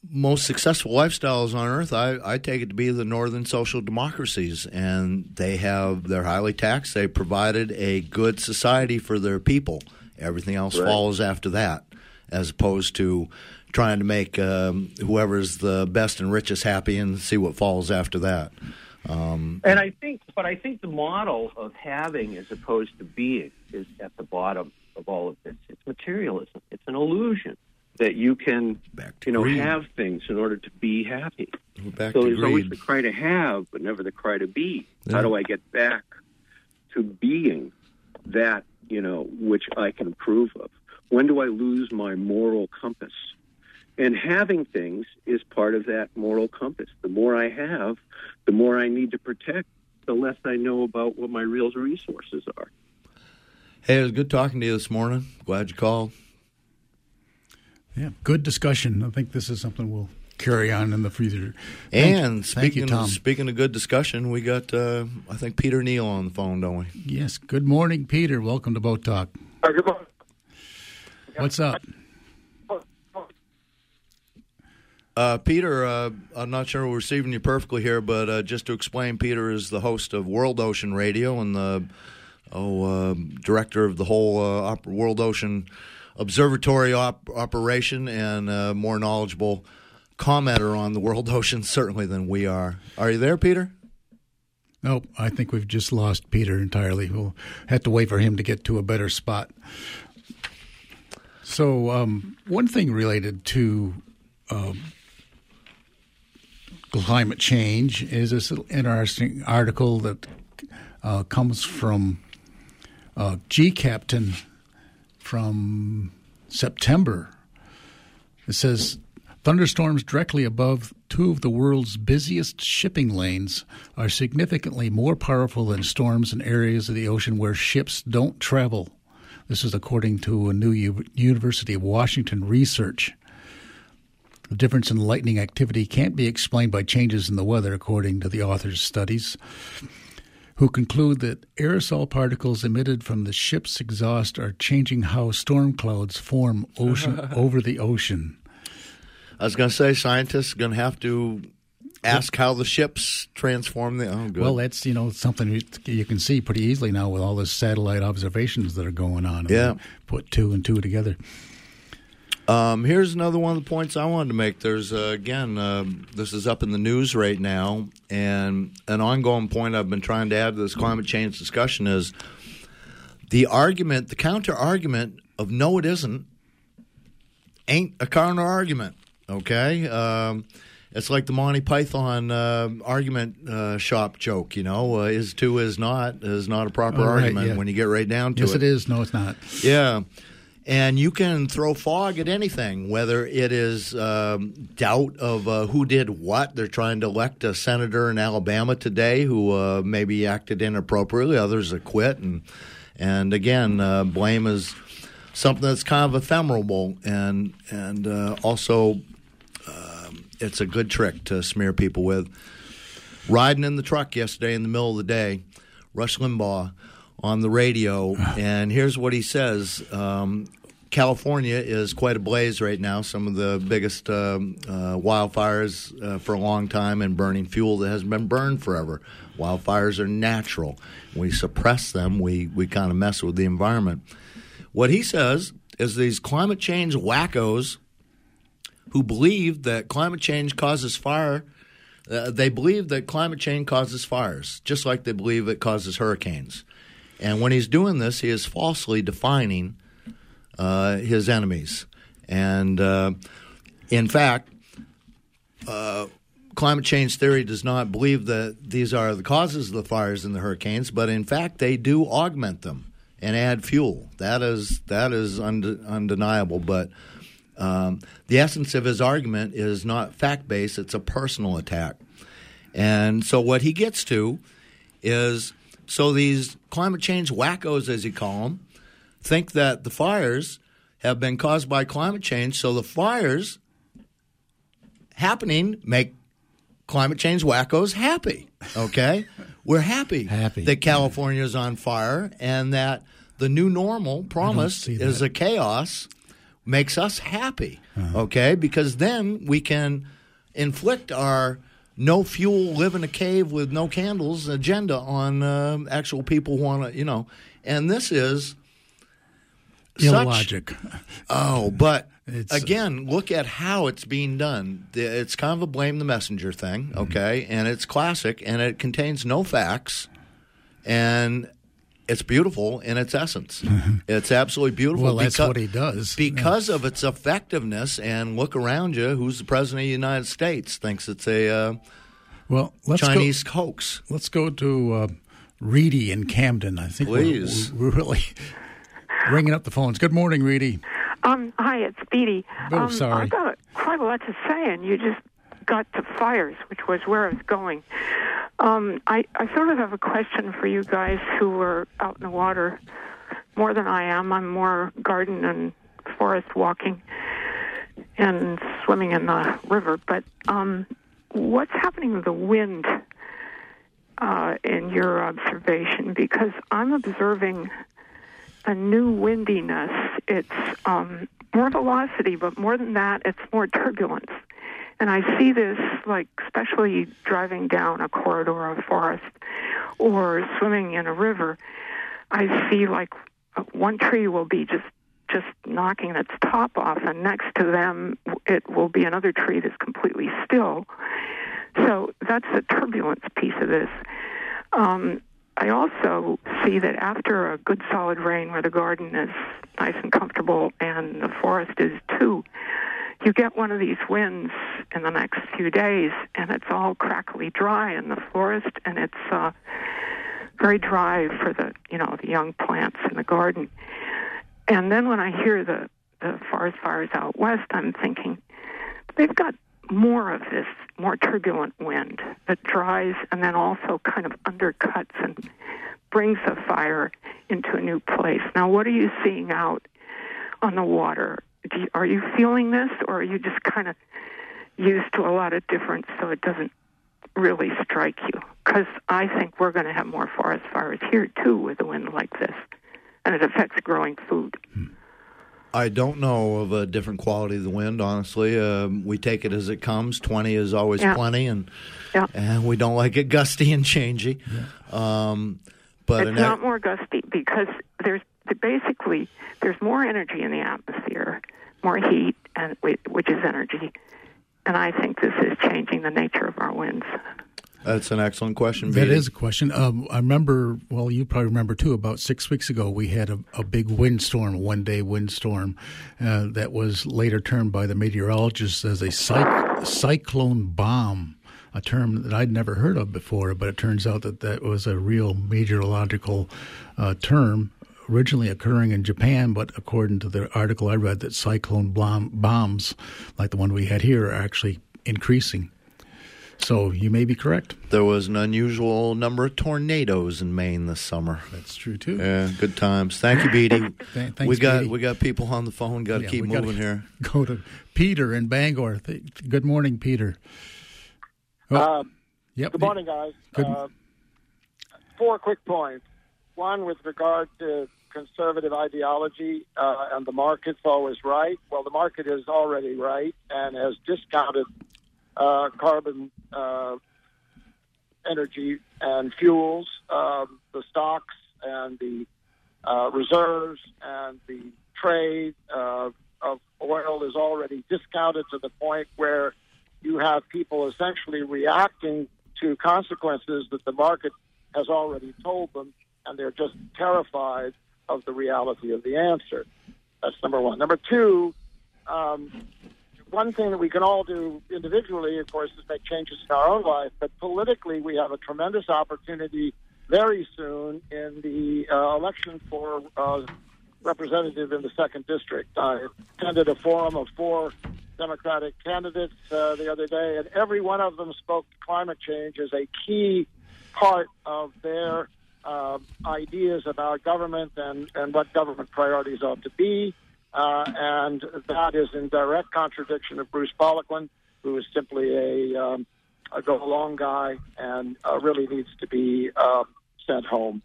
most successful lifestyles on earth, I, I, take it to be the northern social democracies, and they have they're highly taxed. They provided a good society for their people. Everything else right. follows after that, as opposed to trying to make um, whoever's the best and richest happy and see what falls after that. Um, and I think, but I think the model of having as opposed to being is at the bottom of all of this. It's materialism. It's an illusion that you can, you know, greed. have things in order to be happy. So there's greed. always the cry to have, but never the cry to be. Yeah. How do I get back to being that, you know, which I can approve of? When do I lose my moral compass? And having things is part of that moral compass. The more I have, the more I need to protect, the less I know about what my real resources are. Hey, it was good talking to you this morning. Glad you called. Yeah, good discussion. I think this is something we'll carry on in the future. And speaking you, Tom. Of, speaking of good discussion, we got uh, I think Peter Neill on the phone, don't we? Yes. Good morning, Peter. Welcome to Boat Talk. Uh, good morning. What's up? Uh, Peter, uh, I'm not sure we're receiving you perfectly here, but uh, just to explain, Peter is the host of World Ocean Radio and the oh, uh, director of the whole uh, World Ocean observatory op- operation and uh, more knowledgeable commenter on the world *laughs* ocean certainly than we are. Are you there, Peter? Nope. I think we've just lost Peter entirely. We'll have to wait for him to get to a better spot. So, um, one thing related to um, climate change is this interesting article that uh, comes from uh, gCaptain from September. It says thunderstorms directly above two of the world's busiest shipping lanes are significantly more powerful than storms in areas of the ocean where ships don't travel. This is according to a new U- University of Washington research. The difference in lightning activity can't be explained by changes in the weather, according to the author's studies who conclude that aerosol particles emitted from the ship's exhaust are changing how storm clouds form ocean *laughs* over the ocean. I was going to say scientists are going to have to ask how the ships transform the. Oh, good. Well, that's you know something you, you can see pretty easily now with all the satellite observations that are going on. Yeah. put two and two together. Um, here's another one of the points I wanted to make. There's uh, again, uh, this is up in the news right now, and an ongoing point I've been trying to add to this climate change discussion is the argument, the counter argument of no, it isn't, ain't a counter argument. Okay, um, it's like the Monty Python uh, argument uh, shop joke. You know, uh, is two is not is not a proper Oh, right, argument yeah. when you get right down to Yes, it. Yes, it is. No, it's not. Yeah. And you can throw fog at anything, whether it is um, doubt of uh, who did what. They're trying to elect a senator in Alabama today who uh, maybe acted inappropriately. Others acquit, and and again, uh, blame is something that's kind of ephemeral, and and uh, also um, it's a good trick to smear people with. Riding in the truck yesterday in the middle of the day, Rush Limbaugh on the radio, *sighs* and here's what he says. Um, California is quite ablaze right now. Some of the biggest um, uh, wildfires uh, for a long time and burning fuel that hasn't been burned forever. Wildfires are natural. We suppress them, we, we kind of mess with the environment. What he says is these climate change wackos who believe that climate change causes fire. Uh, they believe that climate change causes fires, just like they believe it causes hurricanes. And when he's doing this, he is falsely defining uh, his enemies. And uh, in fact, uh, climate change theory does not believe that these are the causes of the fires and the hurricanes, but in fact, they do augment them and add fuel. That is that is unde- undeniable. But um, the essence of his argument is not fact based; it's a personal attack. And so, what he gets to is so these climate change wackos, as he call them, think that the fires have been caused by climate change. So the fires happening make climate change wackos happy. Okay, *laughs* we're happy, Happy. that California is on fire and that the new normal promise see is a chaos makes us happy. Okay, because then we can inflict our no fuel, live in a cave with no candles agenda on um actual people who want to, you know. And this is such- Illogic. Oh, but It's- again, look at how it's being done. It's kind of a blame the messenger thing, Mm-hmm. okay? And it's classic, and it contains no facts, and it's beautiful in its essence. *laughs* it's absolutely beautiful. Well, that's what he does. because of its effectiveness. And look around you. Who's the president of the United States? Thinks it's a uh, Well, let's Chinese Go, hoax. let's go to uh, Reedy in Camden. I think we're- Please. We're, really ringing up the phones. Good morning, Reedy. Um, hi, it's Beatty. Oh, um, sorry. I've got quite a lot to say, and you just got to fires, which was where I was going. Um, I, I sort of have a question for you guys who are out in the water more than I am. I'm more garden and forest walking and swimming in the river. But um, what's happening with the wind uh, in your observation? Because I'm observing a new windiness. It's um, more velocity, but more than that, it's more turbulence. And I see this, like, especially driving down a corridor of forest or swimming in a river. I see, like, one tree will be just just knocking its top off, and next to them, it will be another tree that's completely still. So that's the turbulence piece of this. Um, I also see that after a good solid rain where the garden is nice and comfortable and the forest is too, you get one of these winds in the next few days and it's all crackly dry in the forest and it's uh, very dry for the you know the young plants in the garden. And then when I hear the the forest fires out west, I'm thinking they've got more of this more turbulent wind that dries and then also kind of undercuts and brings a fire into a new place. Now, what are you seeing out on the water? Do you, are you feeling this, or are you just kind of used to a lot of difference so it doesn't really strike you? Because I think we're going to have more forest fires here too with a wind like this, and it affects growing food. I don't know of a different quality of the wind. Honestly, um, we take it as it comes. Twenty is always Yeah. plenty, and Yeah. and we don't like it gusty and *laughs* changey. Um, but it's an not more gusty because there's basically there's more energy in the atmosphere, more heat, and which is energy. And I think this is changing the nature of our winds. that's an excellent question. That Beatty. a question. Um, I remember, well, you probably remember too, about six weeks ago, we had a, a big windstorm, one day windstorm, uh, that was later termed by the meteorologists as a cyc- cyclone bomb, a term that I'd never heard of before, but it turns out that that was a real meteorological uh, term. Originally occurring in Japan, but according to the article I read, that cyclone bomb, bombs, like the one we had here, are actually increasing. So you may be correct. There was an unusual number of tornadoes in Maine this summer. That's true too. Yeah, good times. Thank you, Beatty. *laughs* Th- thanks, we got Beatty. we got people on the phone. Got to Yeah, keep moving here. *laughs* Go to Peter in Bangor. Good morning, Peter. Oh, Uh, yep. good morning, guys. Good- Uh, four quick points. One with regard to conservative ideology uh, and the market's always right. Well, the market is already right and has discounted uh, carbon uh, energy and fuels, um, the stocks and the uh, reserves and the trade uh, of oil is already discounted to the point where you have people essentially reacting to consequences that the market has already told them, and they're just terrified of the reality of the answer. That's number one. Number two, um, one thing that we can all do individually, of course, is make changes in our own life, but politically, we have a tremendous opportunity very soon in the uh, election for uh, representative in the second district. I attended a forum of four Democratic candidates uh, the other day, and every one of them spoke to climate change as a key part of their uh, ideas about government and, and what government priorities ought to be. Uh, and that is in direct contradiction of Bruce Poliquin, who is simply a, um, a go along guy and uh, really needs to be uh, sent home.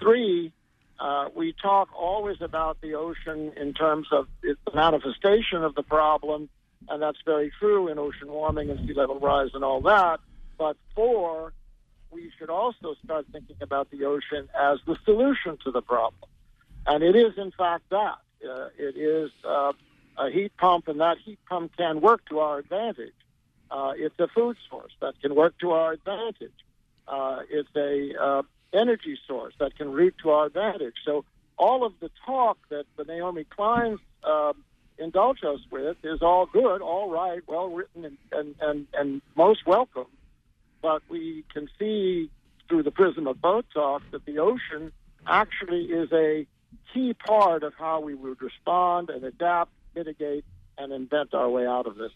Three, uh, we talk always about the ocean in terms of its manifestation of the problem, and that's very true in ocean warming and sea level rise and all that. But four, we should also start thinking about the ocean as the solution to the problem. And it is, in fact, that. Uh, it is uh, a heat pump, and that heat pump can work to our advantage. Uh, it's a food source that can work to our advantage. Uh, it's a uh, energy source that can reap to our advantage. So all of the talk that the Naomi Kleins um, indulge us with is all good, all right, well written, and, and, and, and most welcome. But we can see through the prism of boat talk that the ocean actually is a key part of how we would respond and adapt, mitigate, and invent our way out of this.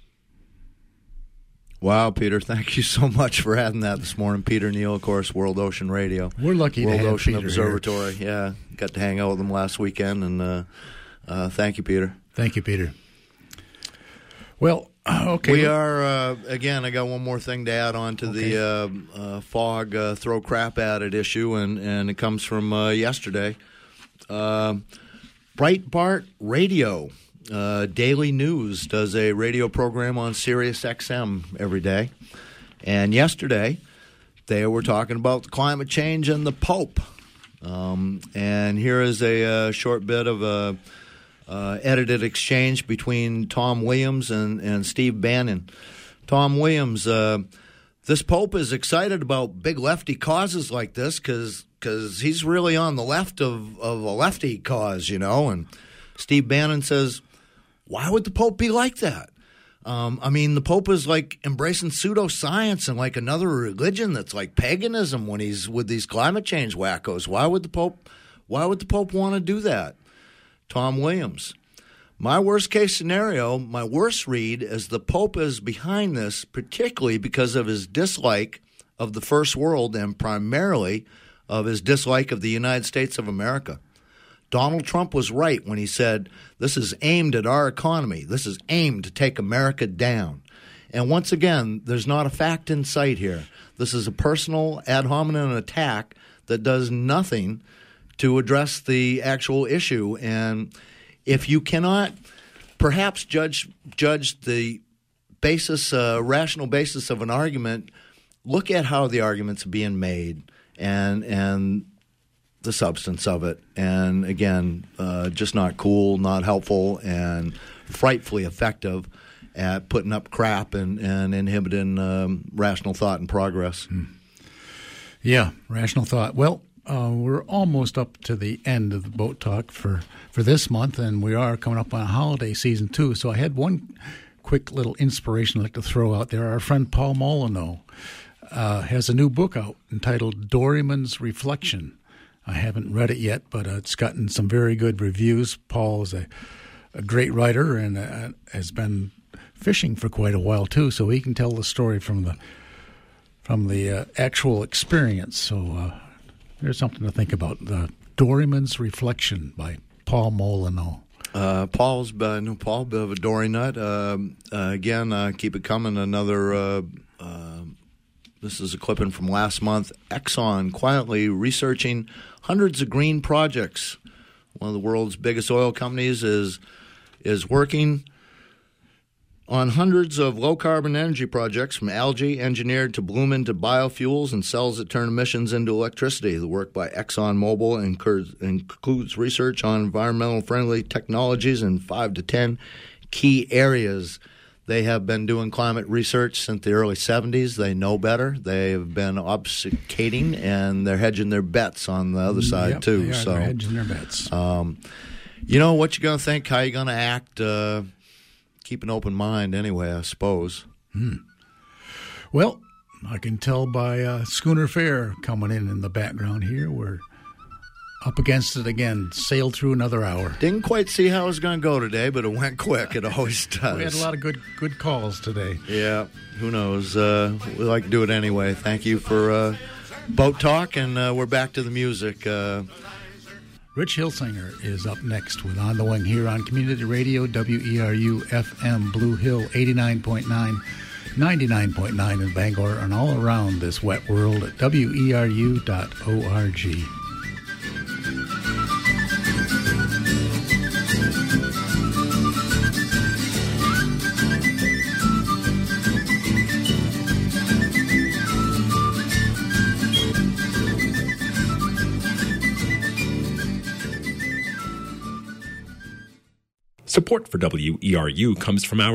Wow, Peter, thank you so much for having that this morning. Peter Neill, of course, World Ocean Radio. We're lucky to World have Ocean Peter Observatory. Yeah, got to hang out with them last weekend, and uh, uh, thank you, Peter. Thank you, Peter. Well, okay. We are uh, again. I got one more thing to add on to the uh, uh, fog uh, throw crap at it issue, and and it comes from uh, yesterday. Uh, Breitbart Radio, uh, Daily News does a radio program on Sirius XM every day, and yesterday they were talking about climate change and the Pope. Um, and here is a, uh short bit of a uh, edited exchange between Tom Williams and, and Steve Bannon. Tom Williams, uh, this Pope is excited about big lefty causes like this because because he's really on the left of, of a lefty cause, you know. And Steve Bannon says, why would the Pope be like that? Um, I mean, the Pope is like embracing pseudoscience and like another religion that's like paganism when he's with these climate change wackos. Why would the Pope? Why would the Pope want to do that? Tom Williams. My worst case scenario, my worst read is the Pope is behind this, particularly because of his dislike of the first world and primarily of his dislike of the United States of America. Donald Trump was right when he said, This is aimed at our economy. This is aimed to take America down. And once again, there's not a fact in sight here. This is a personal ad hominem attack that does nothing to address the actual issue. And if you cannot perhaps judge judge the basis, uh, rational basis of an argument, look at how the argument's being made and and the substance of it. And again, uh, just not cool, not helpful, and frightfully effective at putting up crap and, and inhibiting um, rational thought and progress. Yeah, rational thought. Well, uh, we're almost up to the end of the boat talk for, for this month, and we are coming up on a holiday season too. So I had one quick little inspiration I'd like to throw out there. Our friend Paul Molyneaux uh, has a new book out entitled Doryman's Reflection. I haven't read it yet, but uh, it's gotten some very good reviews. Paul is a, a great writer and uh, has been fishing for quite a while too, so he can tell the story from the from the uh, actual experience. So uh, there's something to think about. The Doryman's Reflection by Paul Molyneaux. Uh, Paul's uh, no Paul, bit of a dory nut. Um, uh, again, uh, keep it coming. Another. This is a clipping from last month. Exxon quietly researching hundreds of green projects. One of the world's biggest oil companies is is working on hundreds of low carbon energy projects from algae engineered to bloom into biofuels and cells that turn emissions into electricity. The work by ExxonMobil includes research on environmental friendly technologies in five to ten key areas. They have been doing climate research since the early 70s. They know better. They have been obfuscating and they're hedging their bets on the other side Yep, too. are. so They're hedging their bets. um, you know what you're going to think, how you're going to act. Uh, keep an open mind, anyway. I suppose. Well, I can tell by uh, Schooner Fare coming in in the background here. We're up against it again. Sailed through another hour. Didn't quite see how it was going to go today, but it went quick. It always does. *laughs* We had a lot of good good calls today. Yeah, who knows? Uh, we like to do it anyway. Thank you for uh, boat talk, and uh, we're back to the music. Uh, Rich Hilsinger is up next with On the Wing here on Community Radio, WERU FM Blue Hill 89.9, 99.9 in Bangor, and all around this wet world at weru.org. Support for WERU comes from our